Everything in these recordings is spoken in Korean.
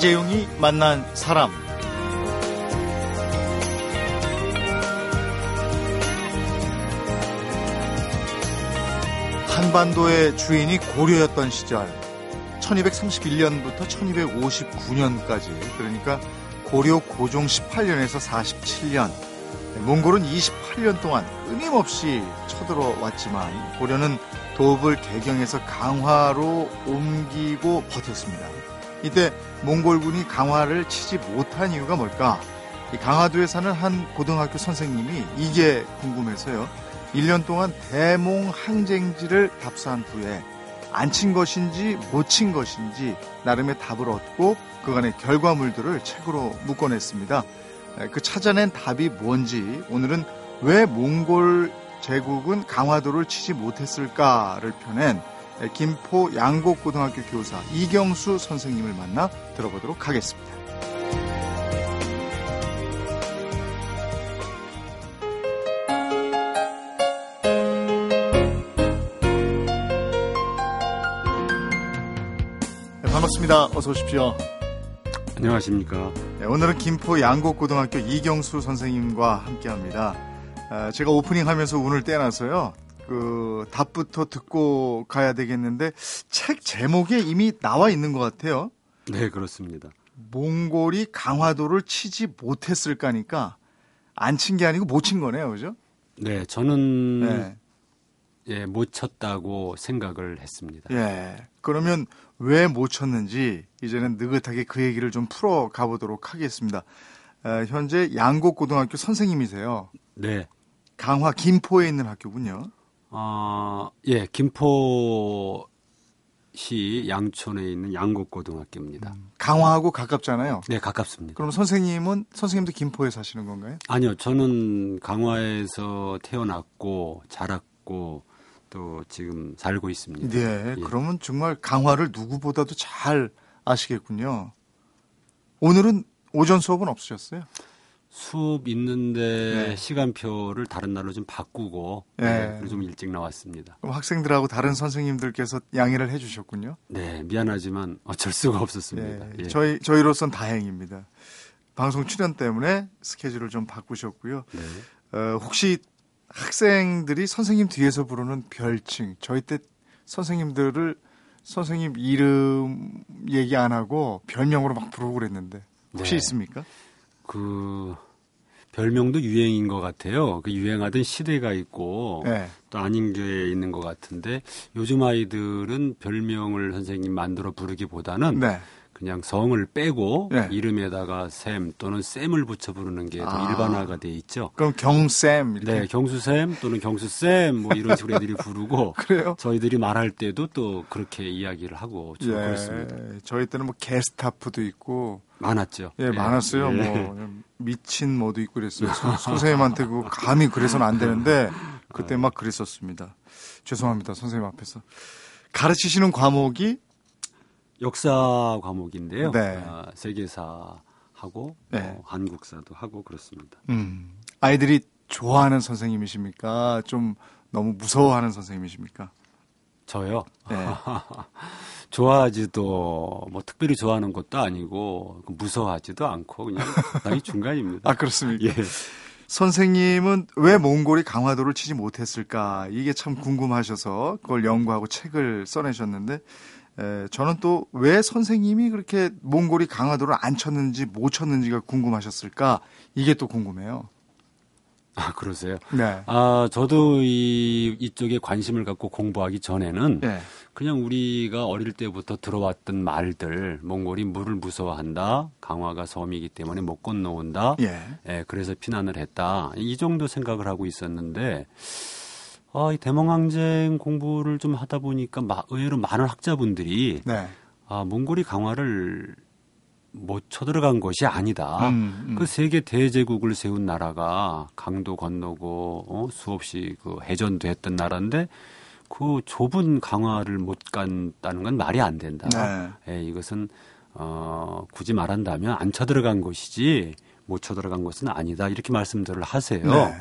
이재용이 만난 사람. 한반도의 주인이 고려였던 시절 1231년부터 1259년까지 그러니까 고려 고종 18년에서 47년 몽골은 28년 동안 끊임없이 쳐들어왔지만 고려는 도읍을 개경해서 강화로 옮기고 버텼습니다. 이때 몽골군이 강화를 치지 못한 이유가 뭘까? 강화도에 사는 한 고등학교 선생님이 이게 궁금해서요. 1년 동안 대몽 항쟁지를 답사한 후에 안 친 것인지 못 친 것인지 나름의 답을 얻고 그간의 결과물들을 책으로 묶어냈습니다. 그 찾아낸 답이 뭔지 오늘은 왜 몽골 제국은 강화도를 치지 못했을까를 펴낸 김포 양곡고등학교 교사 이경수 선생님을 만나 들어보도록 하겠습니다. 네, 반갑습니다. 어서 오십시오. 안녕하십니까. 네, 오늘은 김포 양곡고등학교 이경수 선생님과 함께합니다. 아, 제가 오프닝 하면서 운을 떼놔서요. 그 답부터 듣고 가야 되겠는데 책 제목에 이미 나와 있는 것 같아요. 네, 그렇습니다. 몽골이 강화도를 치지 못했을까니까 안 친 게 아니고 못 친 거네요, 그죠? 네, 저는 네. 예, 못 쳤다고 생각을 했습니다. 예. 그러면 왜 못 쳤는지 이제는 느긋하게 그 얘기를 좀 풀어 가보도록 하겠습니다. 어, 현재 양곡고등학교 선생님이세요. 네. 강화 김포에 있는 학교군요. 어, 예, 김포시 양촌에 있는 양곡고등학교입니다. 강화하고 가깝잖아요. 네, 가깝습니다. 그럼 선생님은 선생님도 김포에 사시는 건가요? 아니요, 저는 강화에서 태어났고 자랐고 또 지금 살고 있습니다. 네. 예. 그러면 정말 강화를 누구보다도 잘 아시겠군요. 오늘은 오전 수업은 없으셨어요? 수업 있는데 네. 시간표를 다른 날로 좀 바꾸고 네. 네, 좀 일찍 나왔습니다. 그럼 학생들하고 다른 선생님들께서 양해를 해주셨군요. 네, 미안하지만 어쩔 수가 없었습니다. 예, 예. 저희 저희로선 다행입니다. 방송 출연 때문에 스케줄을 좀 바꾸셨고요. 네. 어, 혹시 학생들이 선생님 뒤에서 부르는 별칭, 저희 때 선생님들을 선생님 이름 얘기 안 하고 별명으로 막 부르고 그랬는데 혹시 네. 있습니까? 그 별명도 유행인 것 같아요. 그 유행하던 시대가 있고 네. 또 아닌 게 있는 것 같은데 요즘 아이들은 별명을 선생님 만들어 부르기보다는 네. 그냥 성을 빼고 네. 이름에다가 샘 또는 쌤을 붙여 부르는 게더 아. 일반화가 돼 있죠. 그럼 경쌤 이렇게 네, 경수쌤 또는 경수쌤 뭐 이런 식으로 애들이 부르고 그래요? 저희들이 말할 때도 또 그렇게 이야기를 하고 주로 그렇습니다. 저희 때는 뭐 게스타프도 있고 많았죠. 예, 많았어요. 예. 뭐 미친 뭐도 있고 그랬어요. 선- 선생님한테 그 감히 그래서는 안 되는데 그때 막 그랬었습니다. 죄송합니다, 선생님 앞에서 가르치시는 과목이 역사 과목인데요. 네. 아, 세계사 하고 네. 어, 한국사도 하고 그렇습니다. 음, 아이들이 좋아하는 선생님이십니까? 좀 너무 무서워하는 선생님이십니까? 저요. 네. 좋아하지도 뭐 특별히 좋아하는 것도 아니고 무서워하지도 않고 그냥 적당히 중간입니다. 아 그렇습니까? 예. 선생님은 왜 몽골이 강화도를 치지 못했을까? 이게 참 궁금하셔서 그걸 연구하고 책을 써내셨는데, 에, 저는 또 왜 선생님이 그렇게 몽골이 강화도를 안 쳤는지 못 쳤는지가 궁금하셨을까? 이게 또 궁금해요. 아 그러세요. 네. 아 저도 이 이쪽에 관심을 갖고 공부하기 전에는 네. 그냥 우리가 어릴 때부터 들어왔던 말들 몽골이 물을 무서워한다 강화가 섬이기 때문에 못 건너온다 예. 예, 그래서 피난을 했다. 이 정도 생각을 하고 있었는데, 아, 이 대몽항쟁 공부를 좀 하다 보니까 마- 의외로 많은 학자분들이, 네. 아, 몽골이 강화를 못 쳐들어간 것이 아니다. 음, 음. 그 세계 대제국을 세운 나라가 강도 건너고, 어, 수없이 그 해전도 했던 나라인데, 그 좁은 강화를 못 간다는 건 말이 안 된다. 네. 예, 이것은 어, 굳이 말한다면 안 쳐들어간 것이지 못 쳐들어간 것은 아니다 이렇게 말씀들을 하세요. 네.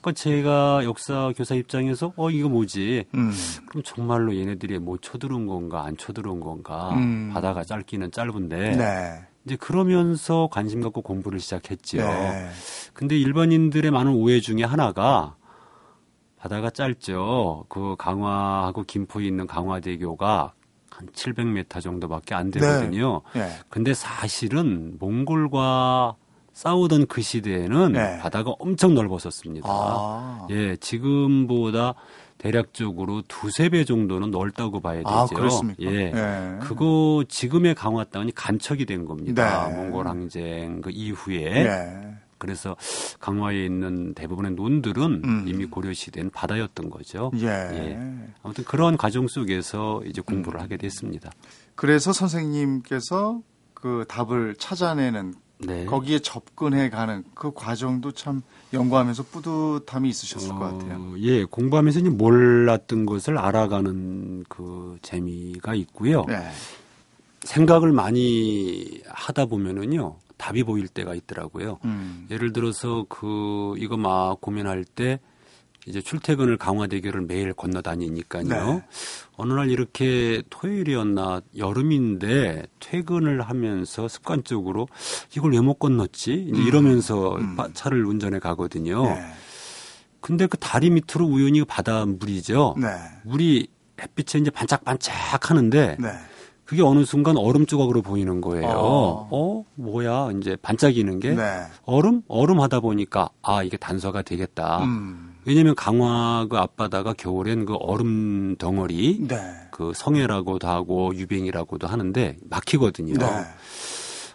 그러니까 제가 역사 교사 입장에서 어 이거 뭐지? 음. 그럼 정말로 얘네들이 못 쳐들어온 건가 안 쳐들어온 건가? 음. 바다가 짧기는 짧은데 네. 이제 그러면서 관심 갖고 공부를 시작했죠. 네. 근데 일반인들의 많은 오해 중에 하나가 바다가 짧죠. 그 강화하고 김포에 있는 강화대교가 한 700m 정도밖에 안 되거든요. 네. 근데 사실은 몽골과 싸우던 그 시대에는 네. 바다가 엄청 넓었었습니다. 아. 예, 지금보다 대략적으로 두세 배 정도는 넓다고 봐야 되죠. 아, 그렇습니까? 예. 예. 그거 지금의 강화 땅이 간척이 된 겁니다. 네. 몽골 항쟁 그 이후에. 네. 그래서 강화에 있는 대부분의 논들은 음. 이미 고려 시대는 바다였던 거죠. 예. 예. 아무튼 그런 과정 속에서 이제 공부를 하게 됐습니다. 그래서 선생님께서 그 답을 찾아내는 네. 거기에 접근해 가는 그 과정도 참 연구하면서 뿌듯함이 있으셨을 것 같아요. 어, 예, 공부하면서 이제 몰랐던 것을 알아가는 그 재미가 있고요. 네. 생각을 많이 하다 보면은요, 답이 보일 때가 있더라고요. 음. 예를 들어서 그 이거 막 고민할 때 이제 출퇴근을 강화대교를 매일 건너 다니니까요. 네. 어느 날 이렇게 토요일이었나 여름인데 퇴근을 하면서 습관적으로 이걸 왜 못 건넜지? 이제 음. 이러면서 음. 바- 차를 운전해 가거든요. 네. 근데 그 다리 밑으로 우연히 바닷물이죠. 네. 물이 햇빛에 이제 반짝반짝 하는데 네. 그게 어느 순간 얼음 조각으로 보이는 거예요. 어. 어, 뭐야? 이제 반짝이는 게 네. 얼음? 얼음 하다 보니까 아, 이게 단서가 되겠다. 음. 왜냐면 강화 그 앞바다가 겨울엔 그 얼음 덩어리 네. 그 성해라고도 하고 유뱅이라고도 하는데 막히거든요. 네.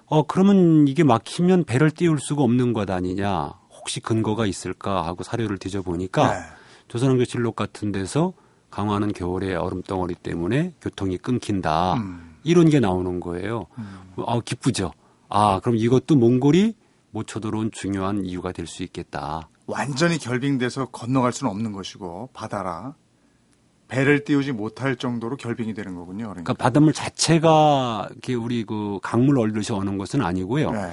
어, 그러면 이게 막히면 배를 띄울 수가 없는 것 아니냐. 혹시 근거가 있을까 하고 사료를 뒤져보니까 네. 조선왕조 실록 같은 데서 강화는 겨울에 얼음 덩어리 때문에 교통이 끊긴다. 음. 이런 게 나오는 거예요. 음. 아, 기쁘죠. 아, 그럼 이것도 몽골이 못 쳐들어온 중요한 이유가 될 수 있겠다. 완전히 결빙돼서 건너갈 수는 없는 것이고 바다라 배를 띄우지 못할 정도로 결빙이 되는 거군요. 그러니까. 그러니까 바닷물 자체가 이렇게 우리 그 강물 얼듯이 오는 것은 아니고요. 네.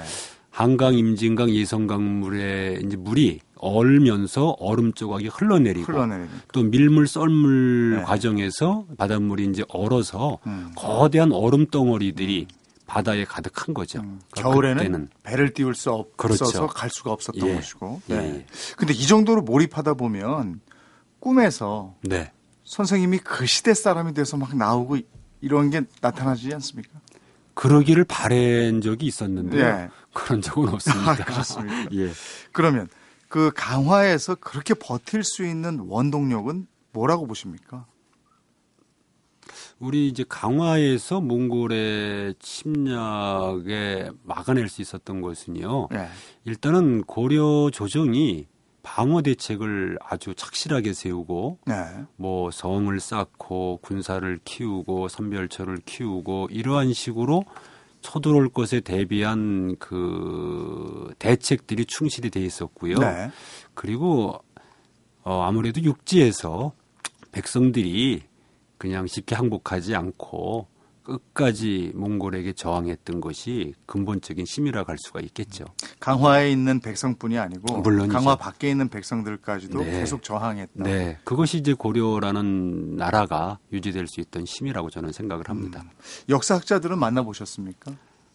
한강, 임진강, 예성강물에 이제 물이 얼면서 얼음 조각이 흘러내리고 흘러내리는. 또 밀물 썰물 네. 과정에서 바닷물이 이제 얼어서 음. 거대한 얼음 덩어리들이 바다에 가득한 거죠. 음. 그러니까 겨울에는 그때는 배를 띄울 수 없어서 그렇죠. 갈 수가 없었던 예. 것이고. 예, 네. 예. 근데 이 정도로 몰입하다 보면 꿈에서 네. 선생님이 그 시대 사람이 돼서 막 나오고 이런 게 나타나지 않습니까? 그러기를 바란 적이 있었는데 예. 그런 적은 없습니다. 아, 그렇습니까? 예. 그러면 그 강화에서 그렇게 버틸 수 있는 원동력은 뭐라고 보십니까? 우리 이제 강화에서 몽골의 침략에 막아낼 수 있었던 것은요. 네. 일단은 고려 조정이 방어 대책을 아주 착실하게 세우고 네. 뭐 성을 쌓고 군사를 키우고 선별처를 키우고 이러한 식으로 쳐들어올 것에 대비한 그 대책들이 충실히 돼 있었고요. 네. 그리고 어 아무래도 육지에서 백성들이 그냥 쉽게 항복하지 않고 끝까지 몽골에게 저항했던 것이 근본적인 힘이라 갈 수가 있겠죠. 강화에 있는 백성뿐이 아니고 물론이죠. 강화 밖에 있는 백성들까지도 네. 계속 저항했다. 네, 그것이 이제 고려라는 나라가 유지될 수 있던 힘이라고 저는 생각을 합니다. 역사학자들은 만나보셨습니까?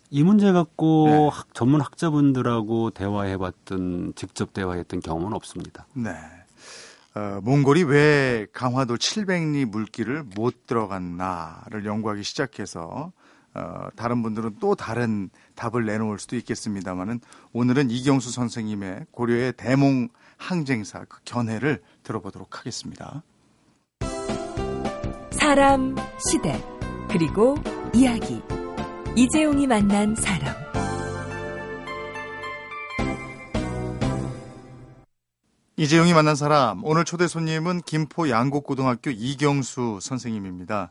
이 문제 갖고 네. 학- 전문 학자분들하고 대화해봤던 직접 대화했던 경험은 없습니다. 네. 어, 몽골이 왜 강화도 700리 물길을 못 들어갔나를 연구하기 시작해서 어, 다른 분들은 또 다른 답을 내놓을 수도 있겠습니다만은 오늘은 이경수 선생님의 고려의 대몽 항쟁사 그 견해를 들어보도록 하겠습니다. 사람, 시대, 그리고 이야기. 이재용이 만난 사람. 이재용이 만난 사람 오늘 초대 손님은 김포 양곡고등학교 이경수 선생님입니다.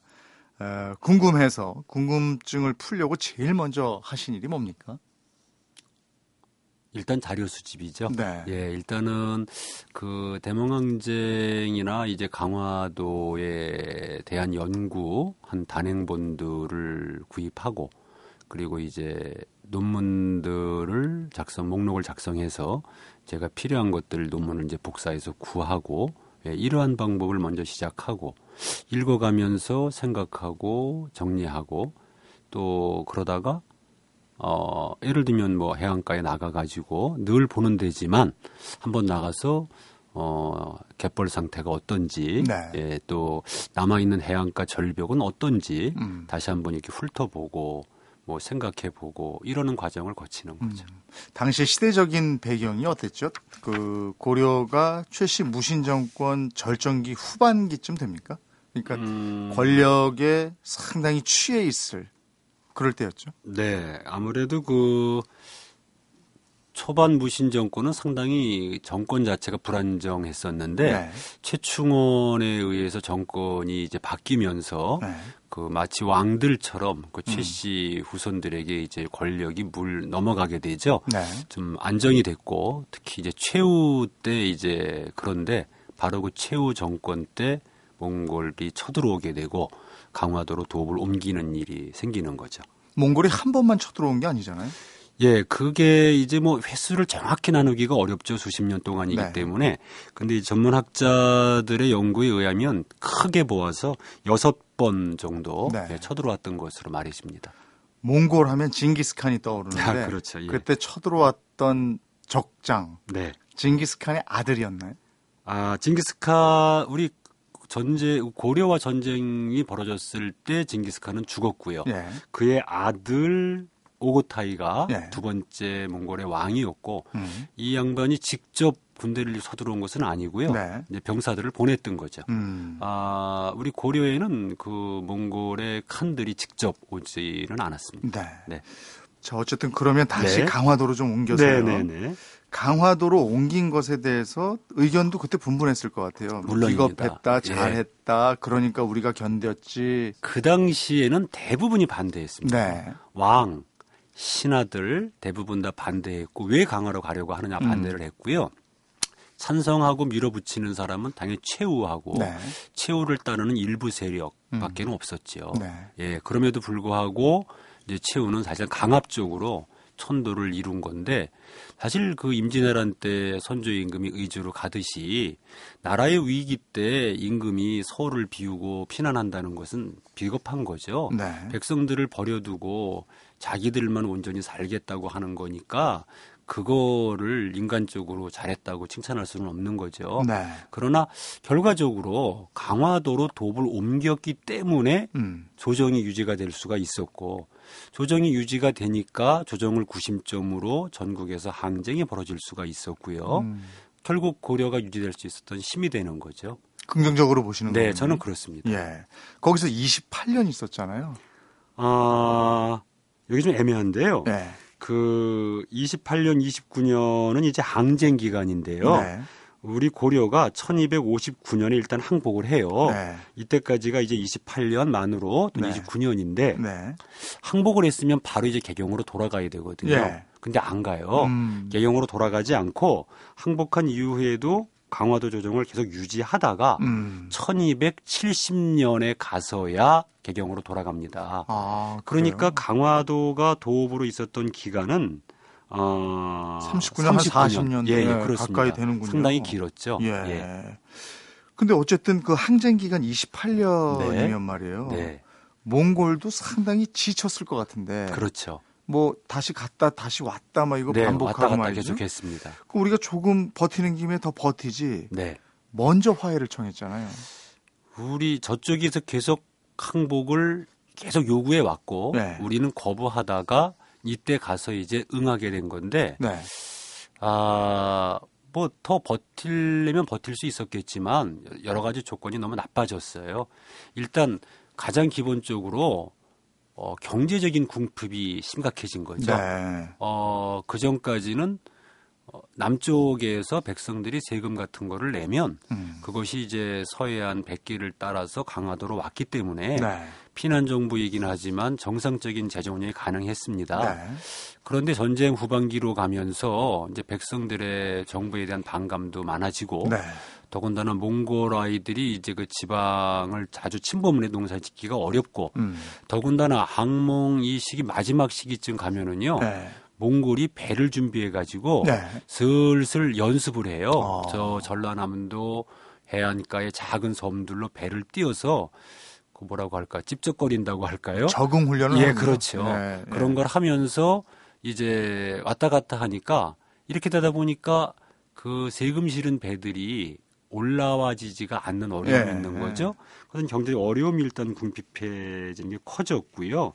어, 궁금해서 궁금증을 풀려고 제일 먼저 하신 일이 뭡니까? 일단 자료 수집이죠. 네. 예, 일단은 그 대몽항쟁이나 이제 강화도에 대한 연구 한 단행본들을 구입하고 그리고 이제 논문들을 작성 목록을 작성해서 제가 필요한 것들 논문을 이제 복사해서 구하고 예, 이러한 방법을 먼저 시작하고 읽어가면서 생각하고 정리하고 또 그러다가 어, 예를 들면 뭐 해안가에 나가가지고 늘 보는 데지만 한번 나가서 어, 갯벌 상태가 어떤지, 네. 예, 또 남아있는 해안가 절벽은 어떤지 음. 다시 한번 이렇게 훑어보고 뭐 생각해보고 이러는 과정을 거치는 거죠. 당시 시대적인 배경이 어땠죠? 그 고려가 최씨 무신 정권 절정기 후반기쯤 됩니까? 그러니까 음. 권력에 상당히 취해 있을 그럴 때였죠. 네, 아무래도 그 초반 무신 정권은 상당히 정권 자체가 불안정했었는데 네. 최충원에 의해서 정권이 이제 바뀌면서 네. 그 마치 왕들처럼 그 최씨 후손들에게 이제 권력이 물 넘어가게 되죠. 네. 좀 안정이 됐고 특히 이제 최후 때 이제 그런데 바로 그 최후 정권 때 몽골이 쳐들어오게 되고 강화도로 도읍을 옮기는 일이 생기는 거죠. 몽골이 한 번만 쳐들어온 게 아니잖아요. 예, 그게 이제 뭐 횟수를 정확히 나누기가 어렵죠. 수십 년 동안이기 네. 때문에. 근데 이 전문학자들의 연구에 의하면 크게 보아서 여섯 번 정도 네. 예, 쳐들어왔던 것으로 말해집니다. 몽골 하면 징기스칸이 떠오르는데 아, 그렇죠. 예. 그때 쳐들어왔던 적장 네. 징기스칸의 아들이었나요? 아, 징기스칸 우리 전쟁 고려와 전쟁이 벌어졌을 때 징기스칸은 죽었고요. 예. 그의 아들 오고타이가 예. 두 번째 몽골의 왕이었고 음. 이 양반이 직접 군대를 서들어온 것은 아니고요. 네. 이제 병사들을 보냈던 거죠. 음. 아, 우리 고려에는 그 몽골의 칸들이 직접 오지는 않았습니다. 네. 네. 자, 어쨌든 그러면 다시 네. 강화도로 좀 옮겨서요. 네네네. 강화도로 옮긴 것에 대해서 의견도 그때 분분했을 것 같아요. 뭐 물론입니다. 비겁했다, 예. 잘했다, 그러니까 우리가 견뎠지. 그 당시에는 대부분이 반대했습니다. 네. 왕, 신하들 대부분 다 반대했고 왜 강화로 가려고 하느냐 음. 반대를 했고요. 찬성하고 밀어붙이는 사람은 당연히 최후하고 네. 최후를 따르는 일부 세력밖에는 없었죠. 네. 예, 그럼에도 불구하고 이제 최후는 사실 강압적으로 천도를 이룬 건데 사실 그 임진왜란 때 선조 임금이 의주로 가듯이 나라의 위기 때 임금이 서울을 비우고 피난한다는 것은 비겁한 거죠. 네. 백성들을 버려두고 자기들만 온전히 살겠다고 하는 거니까 그거를 인간적으로 잘했다고 칭찬할 수는 없는 거죠. 네. 그러나 결과적으로 강화도로 도읍을 옮겼기 때문에 음. 조정이 유지가 될 수가 있었고 조정이 유지가 되니까 조정을 구심점으로 전국에서 항쟁이 벌어질 수가 있었고요. 음. 결국 고려가 유지될 수 있었던 힘이 되는 거죠. 긍정적으로 보시는 거예요. 네, 저는 그렇습니다. 예. 거기서 28년 있었잖아요. 아, 여기 좀 애매한데요. 네. 그 28년, 29년은 이제 항쟁 기간인데요. 네. 우리 고려가 1259년에 일단 항복을 해요. 네. 이때까지가 이제 28년 만으로 또 네. 29년인데 네. 항복을 했으면 바로 이제 개경으로 돌아가야 되거든요. 예. 근데 안 가요. 음. 개경으로 돌아가지 않고 항복한 이후에도 강화도 조정을 계속 유지하다가 음. 1270년에 가서야 개경으로 돌아갑니다. 아, 그러니까? 강화도가 도읍으로 있었던 기간은 어, 39년, 한 40년 예, 예, 네, 그렇습니다. 가까이 되는군요. 상당히 길었죠. 예. 예. 근데 어쨌든 그 항쟁 기간 28년이면 네. 말이에요. 네. 몽골도 상당히 지쳤을 것 같은데. 그렇죠. 뭐 다시 갔다 다시 왔다 막 이거 네, 반복하고 말이죠. 계속 했습니다. 그 우리가 조금 버티는 김에 더 버티지. 네. 먼저 화해를 청했잖아요. 우리 저쪽에서 계속 항복을 계속 요구해 왔고 네. 우리는 거부하다가 이때 가서 이제 응하게 된 건데 네. 아, 뭐 더 버틸려면 버틸 수 있었겠지만 여러 가지 조건이 너무 나빠졌어요. 일단 가장 기본적으로 어, 경제적인 궁핍이 심각해진 거죠. 네. 어, 그 전까지는 어, 남쪽에서 백성들이 세금 같은 거를 내면 음. 그것이 이제 서해안 백기를 따라서 강화도로 왔기 때문에 네. 피난 정부이긴 하지만 정상적인 재정 운영이 가능했습니다. 네. 그런데 전쟁 후반기로 가면서 이제 백성들의 정부에 대한 반감도 많아지고 네. 더군다나 몽골 아이들이 이제 그 지방을 자주 침범을 해 농사 짓기가 어렵고 음. 더군다나 항몽 이 시기 마지막 시기쯤 가면은요 네. 몽골이 배를 준비해 가지고 네. 슬슬 연습을 해요. 어. 저 전라남도 해안가의 작은 섬들로 배를 띄워서 그 뭐라고 할까 찝쩍거린다고 할까요? 적응 훈련을 예. 그렇죠. 네, 그런 네. 걸 하면서 이제 왔다 갔다 하니까 이렇게 되다 보니까 그 세금 실은 배들이 올라와지지가 않는 어려움이 예, 있는 예. 거죠. 그런 경제적 어려움이 일단 궁핍해지는 게 커졌고요.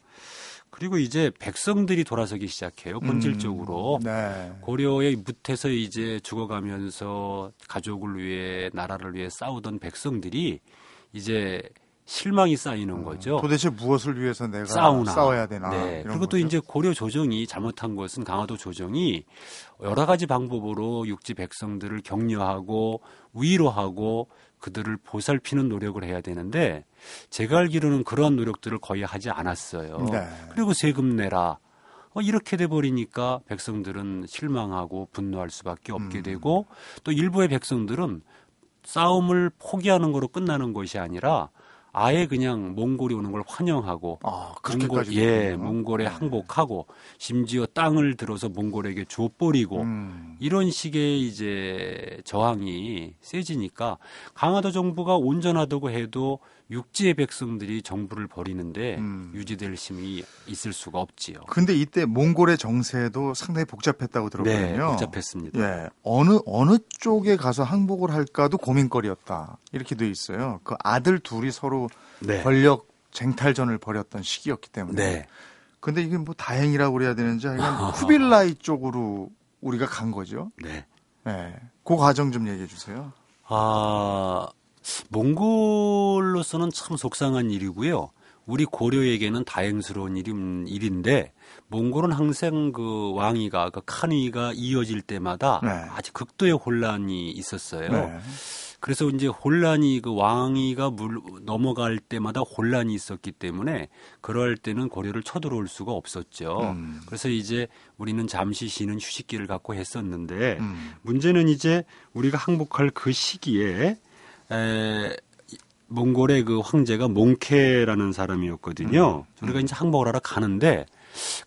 그리고 이제 백성들이 돌아서기 시작해요. 본질적으로. 음, 네. 고려의 무태서 이제 죽어가면서 가족을 위해 나라를 위해 싸우던 백성들이 이제 실망이 쌓이는 거죠. 도대체 무엇을 위해서 내가 싸우나. 싸워야 되나? 네. 그리고 또. 이제 고려 조정이 잘못한 것은 강화도 조정이 여러 가지 방법으로 육지 백성들을 격려하고 위로하고 그들을 보살피는 노력을 해야 되는데 제가 알기로는 그러한 노력들을 거의 하지 않았어요. 네. 그리고 세금 내라. 어, 이렇게 돼 버리니까 백성들은 실망하고 분노할 수밖에 없게 음. 되고 또 일부의 백성들은 싸움을 포기하는 거로 끝나는 것이 아니라 아예 그냥 몽골이 오는 걸 환영하고 아, 몽골, 예. 몽골에 네. 항복하고 심지어 땅을 들어서 몽골에게 줘버리고 음. 이런 식의 이제 저항이 세지니까 강화도 정부가 온전하다고 해도 육지의 백성들이 정부를 버리는데 음. 유지될 힘이 있을 수가 없지요. 근데 이때 몽골의 정세도 상당히 복잡했다고 들었거든요. 네, 복잡했습니다. 예, 어느 어느 쪽에 가서 항복을 할까도 고민거리였다. 이렇게 돼 있어요. 그 아들 둘이 서로 네. 권력 쟁탈전을 벌였던 시기였기 때문에. 네. 근데 이게 뭐 다행이라고 그래야 되는지 하여간 쿠빌라이 쪽으로 우리가 간 거죠. 네. 예. 그 과정 좀 얘기해 주세요. 아, 몽골로서는 참 속상한 일이고요. 우리 고려에게는 다행스러운 일이, 일인데, 몽골은 항상 그 왕위가, 그 칸위가 이어질 때마다 네. 아주 극도의 혼란이 있었어요. 네. 그래서 이제 혼란이 그 왕위가 물, 넘어갈 때마다 혼란이 있었기 때문에 그럴 때는 고려를 쳐들어올 수가 없었죠. 음. 그래서 이제 우리는 잠시 쉬는 휴식기를 갖고 했었는데 음. 문제는 이제 우리가 항복할 그 시기에 에, 몽골의 그 황제가 몽케라는 사람이었거든요. 우리가 이제 항복을 하러 가는데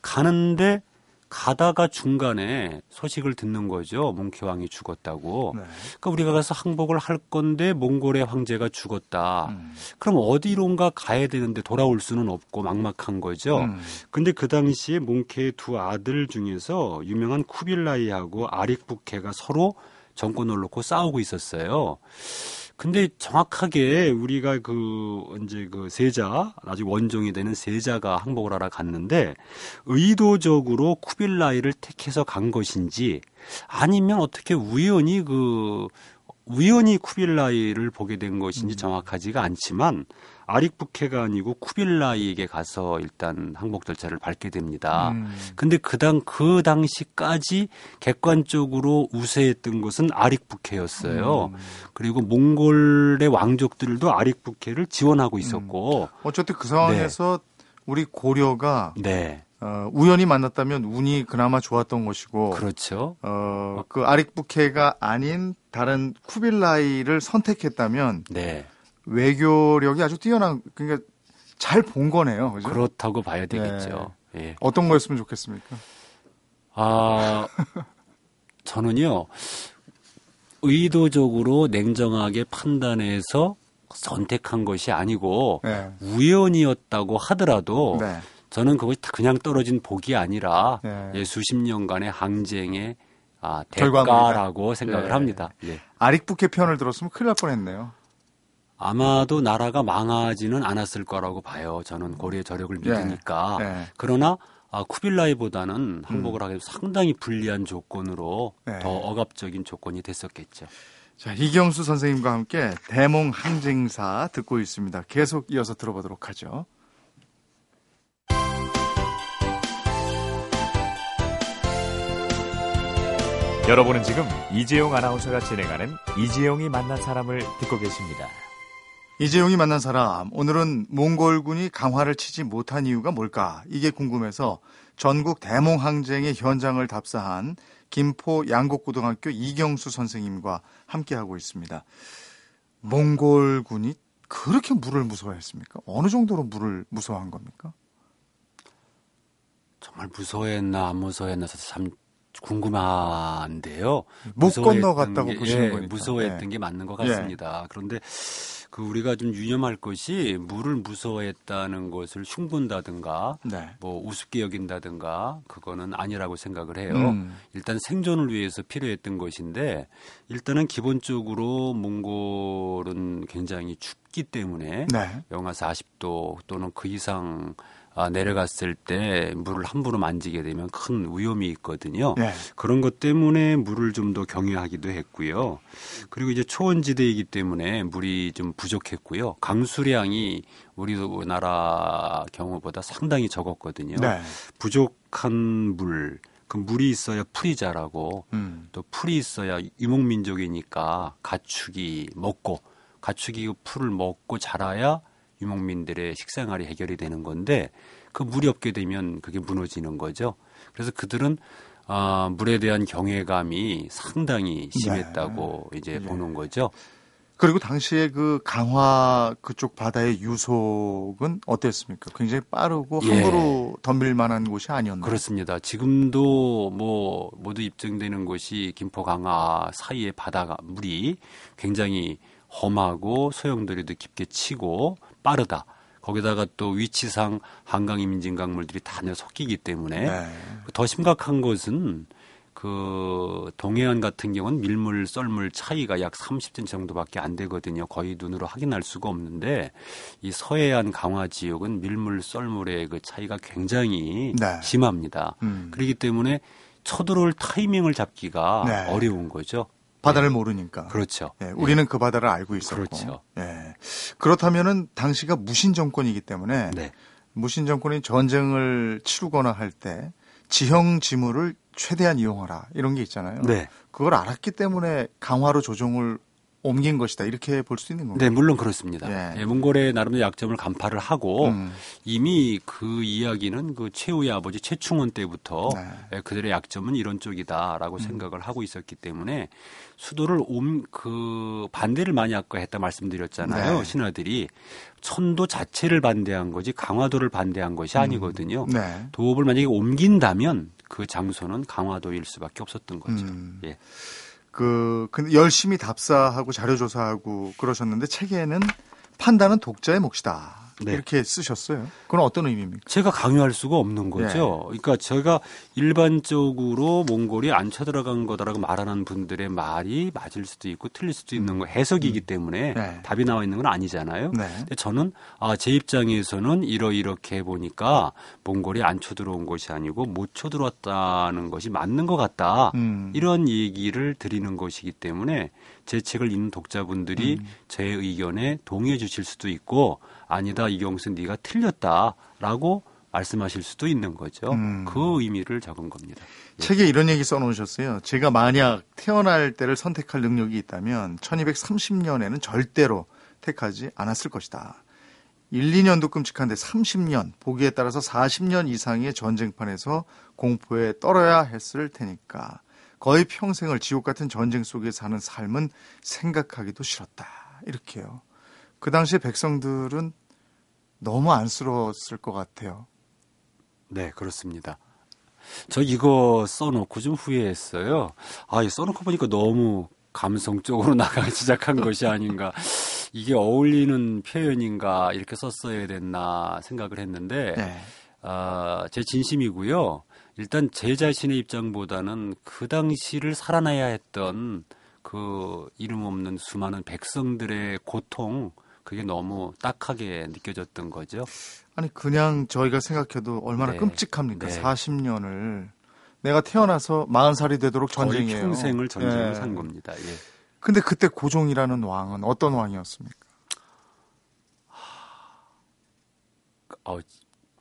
가는데 가다가 중간에 소식을 듣는 거죠. 몽케 왕이 죽었다고. 네. 그러니까 우리가 가서 항복을 할 건데 몽골의 황제가 죽었다. 음. 그럼 어디론가 가야 되는데 돌아올 수는 없고 막막한 거죠. 음. 근데 그 당시에 몽케의 두 아들 중에서 유명한 쿠빌라이하고 아릭부케가 서로 정권을 놓고 싸우고 있었어요. 근데 정확하게 우리가 그 이제 그 세자 아직 원종이 되는 세자가 항복을 하러 갔는데 의도적으로 쿠빌라이를 택해서 간 것인지 아니면 어떻게 우연히 그 우연히 쿠빌라이를 보게 된 것인지 정확하지가 않지만 아릭부케가 아니고 쿠빌라이에게 가서 일단 항복 절차를 밟게 됩니다. 음. 근데 그당 그 당시까지 객관적으로 우세했던 것은 아릭부케였어요. 음. 그리고 몽골의 왕족들도 아릭부케를 지원하고 있었고, 어쨌든 그 상황에서 우리 고려가 네, 어, 우연히 만났다면 운이 그나마 좋았던 것이고 그렇죠. 어, 그 아릭부케가 아닌 다른 쿠빌라이를 선택했다면 네, 외교력이 아주 뛰어난 그러니까 잘 본 거네요. 그죠? 그렇다고 봐야 되겠죠. 예. 어떤 거였으면 좋겠습니까? 아, 저는요, 의도적으로 냉정하게 판단해서 선택한 것이 아니고, 네. 우연이었다고 하더라도, 네. 저는 그것이 다 그냥 떨어진 복이 아니라, 네. 예, 수십 년간의 항쟁의 아, 결과물이다. 대가라고 생각을 네. 합니다. 예. 아릭부케 편을 들었으면 큰일 날 뻔했네요. 아마도 나라가 망하지는 않았을 거라고 봐요. 저는 고려의 저력을 믿으니까. 네. 그러나 아, 쿠빌라이보다는 항복을 하기 위해서 상당히 불리한 조건으로 네. 더 억압적인 조건이 됐었겠죠. 자, 이경수 선생님과 함께 대몽 항쟁사 듣고 있습니다. 계속 이어서 들어보도록 하죠. 여러분은 지금 이재용 아나운서가 진행하는 이재용이 만난 사람을 듣고 계십니다. 이재용이 만난 사람, 오늘은 몽골군이 강화를 치지 못한 이유가 뭘까? 이게 궁금해서 전국 대몽 항쟁의 현장을 답사한 김포 양곡고등학교 이경수 선생님과 함께하고 있습니다. 몽골군이 그렇게 물을 무서워했습니까? 어느 정도로 물을 무서워한 겁니까? 정말 무서워했나 안 무서워했나 참 궁금한데요. 못 건너갔다고 게, 보시는 예, 거니까. 무서워했던 예. 게 맞는 것 같습니다. 그런데 그 우리가 좀 유념할 것이 물을 무서워했다는 것을 흉본다든가 네. 뭐 우습게 여긴다든가 그거는 아니라고 생각을 해요. 음. 일단 생존을 위해서 필요했던 것인데 일단은 기본적으로 몽골은 굉장히 춥 기 때문에 네. 영하 40도 또는 그 이상 아, 내려갔을 때 물을 함부로 만지게 되면 큰 위험이 있거든요. 네. 그런 것 때문에 물을 좀 더 경유하기도 했고요. 그리고 이제 초원지대이기 때문에 물이 좀 부족했고요. 강수량이 우리나라 경우보다 상당히 적었거든요. 네. 부족한 물, 그 물이 있어야 풀이 자라고 음. 또 풀이 있어야 유목민족이니까 가축이 먹고 가축이 그 풀을 먹고 자라야 유목민들의 식생활이 해결이 되는 건데 그 물이 없게 되면 그게 무너지는 거죠. 그래서 그들은 아, 물에 대한 경외감이 상당히 심했다고 이제 네. 보는 거죠. 그리고 당시에 그 강화 그쪽 바다의 유속은 어땠습니까? 굉장히 빠르고 예. 함부로 덤빌 만한 곳이 아니었나요? 그렇습니다. 지금도 뭐 모두 입증되는 것이 김포 강화 사이의 바다가 물이 굉장히 험하고 소용돌이도 깊게 치고 빠르다. 거기다가 또 위치상 한강 임진강물들이 다 섞이기 때문에 네. 더 심각한 것은 그 동해안 같은 경우는 밀물 썰물 차이가 약 30cm 정도밖에 안 되거든요. 거의 눈으로 확인할 수가 없는데 이 서해안 강화 지역은 밀물 썰물의 그 차이가 굉장히 네. 심합니다. 음. 그렇기 때문에 쳐들어올 타이밍을 잡기가 네. 어려운 거죠. 바다를 모르니까. 그렇죠. 예, 우리는 그 바다를 알고 있었고. 그렇죠. 예. 그렇다면은 당시가 무신 정권이기 때문에 네. 무신 정권이 전쟁을 치르거나 할 때 지형 지물을 최대한 이용하라 이런 게 있잖아요. 네. 그걸 알았기 때문에 강화로 조종을 옮긴 것이다 이렇게 볼 수 있는 건가요? 네, 물론 그렇습니다. 예. 예, 몽골의 나름대로 약점을 간파를 하고 음. 이미 그 이야기는 그 최후의 아버지 최충원 때부터 네. 예, 그들의 약점은 이런 쪽이다라고 생각을 하고 있었기 때문에 수도를 옴 그 반대를 많이 아까 했다 말씀드렸잖아요. 네. 신하들이 천도 자체를 반대한 거지 강화도를 반대한 것이 아니거든요. 네. 도읍을 만약에 옮긴다면 그 장소는 강화도일 수밖에 없었던 거죠. 음. 예. 그 근데 열심히 답사하고 자료 조사하고 그러셨는데 책에는 판단은 독자의 몫이다. 네. 이렇게 쓰셨어요. 그건 어떤 의미입니까? 제가 강요할 수가 없는 예. 거죠. 그러니까 제가 일반적으로 몽골이 안 쳐들어간 거다라고 말하는 분들의 말이 맞을 수도 있고 틀릴 수도 있는 거 해석이기 때문에 네. 답이 나와 있는 건 아니잖아요. 네. 근데 저는 아, 제 입장에서는 이러이렇게 보니까 몽골이 안 쳐들어온 것이 아니고 못 쳐들어왔다는 것이 맞는 것 같다. 음. 이런 얘기를 드리는 것이기 때문에 제 책을 읽는 독자분들이 음. 제 의견에 동의해 주실 수도 있고 아니다 이경수 네가 틀렸다라고 말씀하실 수도 있는 거죠. 음. 그 의미를 적은 겁니다. 책에 이런 얘기 써놓으셨어요. 제가 만약 태어날 때를 선택할 능력이 있다면 1230년에는 절대로 택하지 않았을 것이다. 1, 2년도 끔찍한데 30년, 보기에 따라서 40년 이상의 전쟁판에서 공포에 떨어야 했을 테니까 거의 평생을 지옥 같은 전쟁 속에 사는 삶은 생각하기도 싫었다. 이렇게요. 그 당시에 백성들은 너무 안쓰러웠을 것 같아요. 네, 그렇습니다. 저 이거 써놓고 좀 후회했어요. 아, 이 써놓고 보니까 너무 감성적으로 나가기 시작한 것이 아닌가. 이게 어울리는 표현인가 이렇게 썼어야 됐나 생각을 했는데 네. 아, 제 진심이고요. 일단 제 자신의 입장보다는 그 당시를 살아나야 했던 그 이름 없는 수많은 백성들의 고통 그게 너무 딱하게 느껴졌던 거죠. 아니 그냥 저희가 생각해도 얼마나 네. 끔찍합니까? 네. 40년을 내가 태어나서 40살이 되도록 전쟁이에요. 평생을 전쟁을 예. 산 겁니다. 예. 근데 그때 고종이라는 왕은 어떤 왕이었습니까? 어,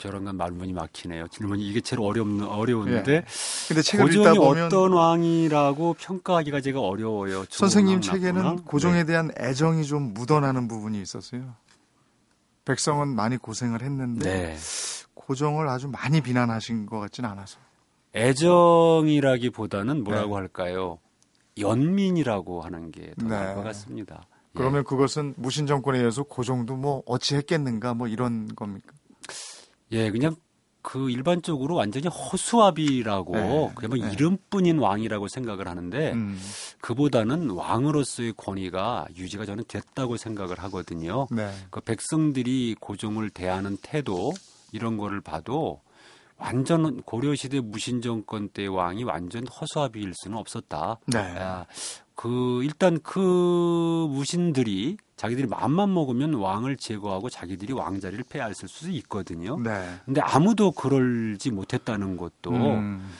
저런 건 말문이 막히네요. 질문이 이게 제일 어렵는 어려운데 예. 근데 책을 읽다 고종이 보면 어떤 왕이라고 평가하기가 제가 어려워요. 선생님 왕, 책에는 왕? 고종에 네. 대한 애정이 좀 묻어나는 부분이 있었어요. 백성은 많이 고생을 했는데 네. 고종을 아주 많이 비난하신 것 같진 않아서. 애정이라기보다는 뭐라고 네. 할까요? 연민이라고 하는 게더 나을 네. 것 같습니다. 예. 그러면 그것은 무신 정권에 의해서 고종도 뭐 어찌 했겠는가 뭐 이런 겁니까? 예, 그냥 그 일반적으로 완전히 허수아비라고 네, 그냥 뭐 네. 이름뿐인 왕이라고 생각을 하는데 음. 그보다는 왕으로서의 권위가 유지가 저는 됐다고 생각을 하거든요. 네. 그 백성들이 고종을 대하는 태도 이런 거를 봐도 완전 고려시대 무신정권 때 왕이 완전 허수아비일 수는 없었다. 네. 아, 그 일단 그 무신들이 자기들이 마음만 먹으면 왕을 제거하고 자기들이 왕자리를 빼앗을 수도 있거든요. 네. 근데 아무도 그럴지 못했다는 것도 음.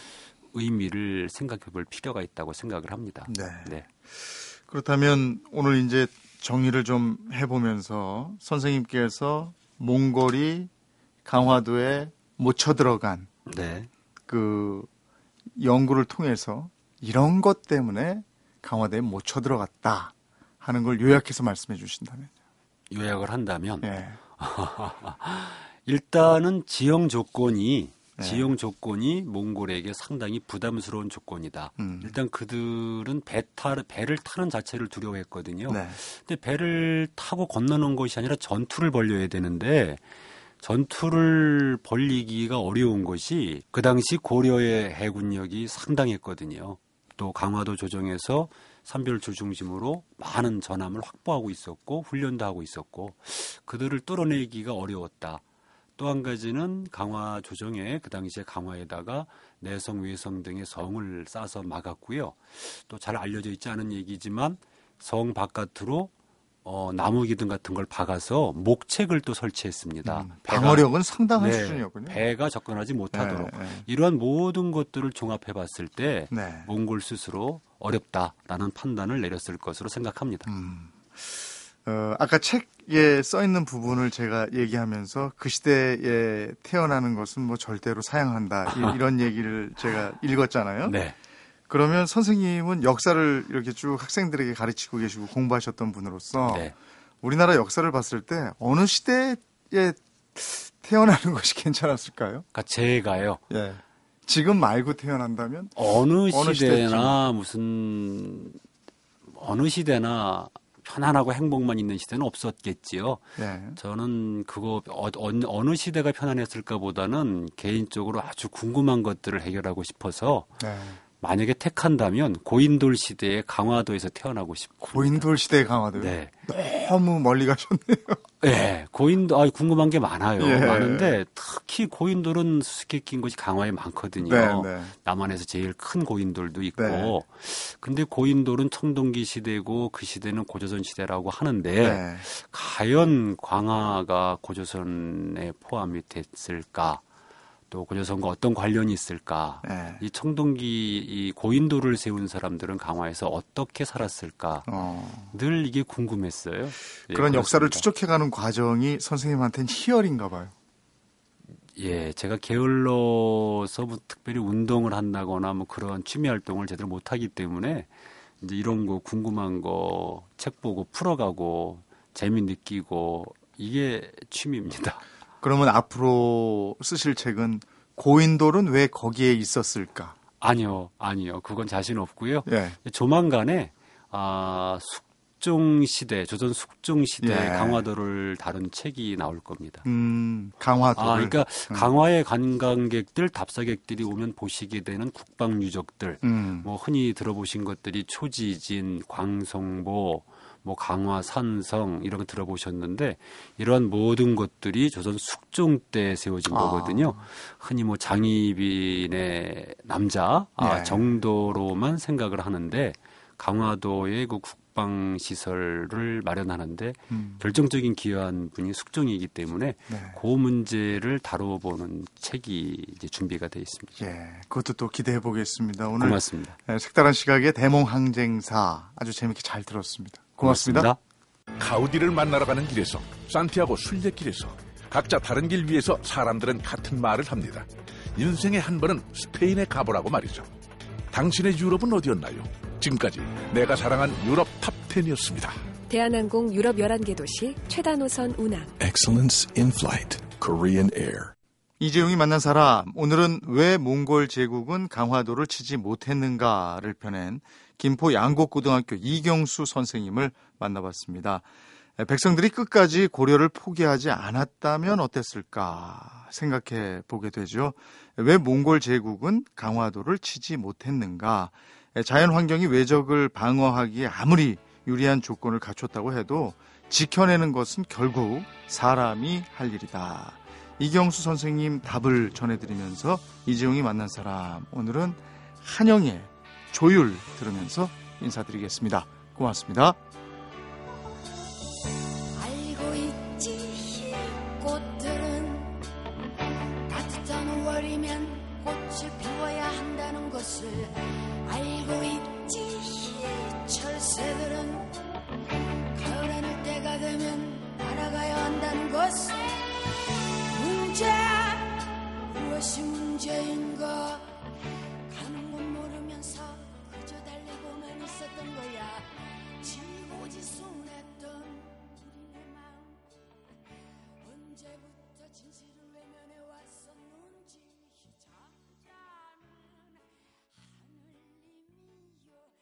의미를 생각해 볼 필요가 있다고 생각을 합니다. 네. 네. 그렇다면 오늘 이제 정리를 좀 해보면서 선생님께서 몽골이 강화도에 못 쳐들어간 네. 그 연구를 통해서 이런 것 때문에 강화도에 못 쳐들어갔다 하는 걸 요약해서 말씀해 주신다면. 요약을 한다면 예. 일단은 지형 조건이 네. 지형 조건이 몽골에게 상당히 부담스러운 조건이다. 음. 일단 그들은 배 타, 배를 타는 자체를 두려워했거든요. 네. 근데 배를 타고 건너는 것이 아니라 전투를 벌려야 되는데 전투를 벌리기가 어려운 것이 그 당시 고려의 해군력이 상당했거든요. 또 강화도 조정에서 삼별초 중심으로 많은 전함을 확보하고 있었고 훈련도 하고 있었고 그들을 뚫어내기가 어려웠다. 또 한 가지는 강화 조정에 그 당시에 강화에다가 내성 외성 등의 성을 쌓아서 막았고요. 또 잘 알려져 있지 않은 얘기지만 성 바깥으로 어, 나무 기둥 같은 걸 박아서 목책을 또 설치했습니다. 음, 방어력은 상당한 네, 수준이었군요. 배가 접근하지 못하도록 네, 네. 이러한 모든 것들을 종합해 봤을 때 네. 몽골 스스로 어렵다라는 판단을 내렸을 것으로 생각합니다. 음. 어, 아까 책에 써 있는 부분을 제가 얘기하면서 그 시대에 태어나는 것은 뭐 절대로 사양한다 이, 런 얘기를 제가 읽었잖아요. 네. 그러면 선생님은 역사를 이렇게 쭉 학생들에게 가르치고 계시고 공부하셨던 분으로서 네. 우리나라 역사를 봤을 때 어느 시대에 태어나는 것이 괜찮았을까요? 그러니까 제가요. 예. 지금 말고 태어난다면 어느 어느 시대나 무슨 어느 시대나 편안하고 행복만 있는 시대는 없었겠지요. 예. 저는 그거 어, 어느- 어느 시대가 편안했을까보다는 개인적으로 아주 궁금한 것들을 해결하고 싶어서 네. 만약에 택한다면 고인돌 시대의 강화도에서 태어나고 싶고 고인돌 시대 강화도요. 네. 너무 멀리 가셨네요. 네, 고인돌, 아, 궁금한 게 많아요. 예. 많은데, 특히 고인돌은 수수께끼인 것이 강화에 많거든요. 네, 네. 남한에서 제일 큰 고인돌도 있고. 네. 근데 고인돌은 청동기 시대고 그 시대는 고조선 시대라고 하는데, 네. 과연 광화가 고조선에 포함이 됐을까? 또 고조선과 어떤 관련이 있을까? 네. 이 청동기, 이 고인돌을 세운 사람들은 강화에서 어떻게 살았을까? 어. 늘 이게 궁금했어요. 예, 그런 역사를 그렇습니다. 추적해가는 과정이 선생님한테는 희열인가 봐요. 예, 제가 게을러서 뭐 특별히 운동을 한다거나 뭐 그런 취미 활동을 제대로 못하기 때문에 이제 이런 거 궁금한 거 책 보고 풀어가고 재미 느끼고 이게 취미입니다. 그러면 앞으로 쓰실 책은 고인돌은 왜 거기에 있었을까? 아니요, 아니요. 그건 자신 없고요. 예. 조만간에 아, 숙종 시대, 조선 숙종 시대 예. 강화도를 다룬 책이 나올 겁니다. 음, 강화도를. 아, 그러니까 음. 강화에 관광객들, 답사객들이 오면 보시게 되는 국방 유적들, 음. 뭐 흔히 들어보신 것들이 초지진, 광성보, 뭐 강화 산성 이런 거 들어보셨는데 이러한 모든 것들이 조선 숙종 때 세워진 아. 거거든요. 흔히 뭐 장희빈의 남자 아, 네. 정도로만 생각을 하는데 강화도의 그 국방 시설을 마련하는데 음. 결정적인 기여한 분이 숙종이기 때문에 네. 그 문제를 다뤄보는 책이 이제 준비가 돼 있습니다. 예, 그것도 또 기대해 보겠습니다. 오늘 고맙습니다. 예, 색다른 시각의 대몽 항쟁사 아주 재밌게 잘 들었습니다. 고맙습니다. 가우디를 만나러 가는 길에서 산티아고 순례길에서 각자 다른 길 위에서 사람들은 같은 말을 합니다. 인생의 한 번은 스페인에 가보라고 말이죠. 당신의 유럽은 어디였나요? 지금까지 내가 사랑한 유럽 탑10이었습니다. 대한항공 유럽 11개 도시 최다 노선 운항. Excellence in Flight, Korean Air. 이재용이 만난 사람 오늘은 왜 몽골 제국은 강화도를 치지 못했는가를 펴낸 김포 양곡고등학교 이경수 선생님을 만나봤습니다. 백성들이 끝까지 고려를 포기하지 않았다면 어땠을까 생각해 보게 되죠. 왜 몽골 제국은 강화도를 치지 못했는가? 자연 환경이 외적을 방어하기에 아무리 유리한 조건을 갖췄다고 해도 지켜내는 것은 결국 사람이 할 일이다. 이경수 선생님 답을 전해드리면서 이재용이 만난 사람 오늘은 한영의 조율 들으면서 인사드리겠습니다. 고맙습니다. 天色等了呀，情不及送。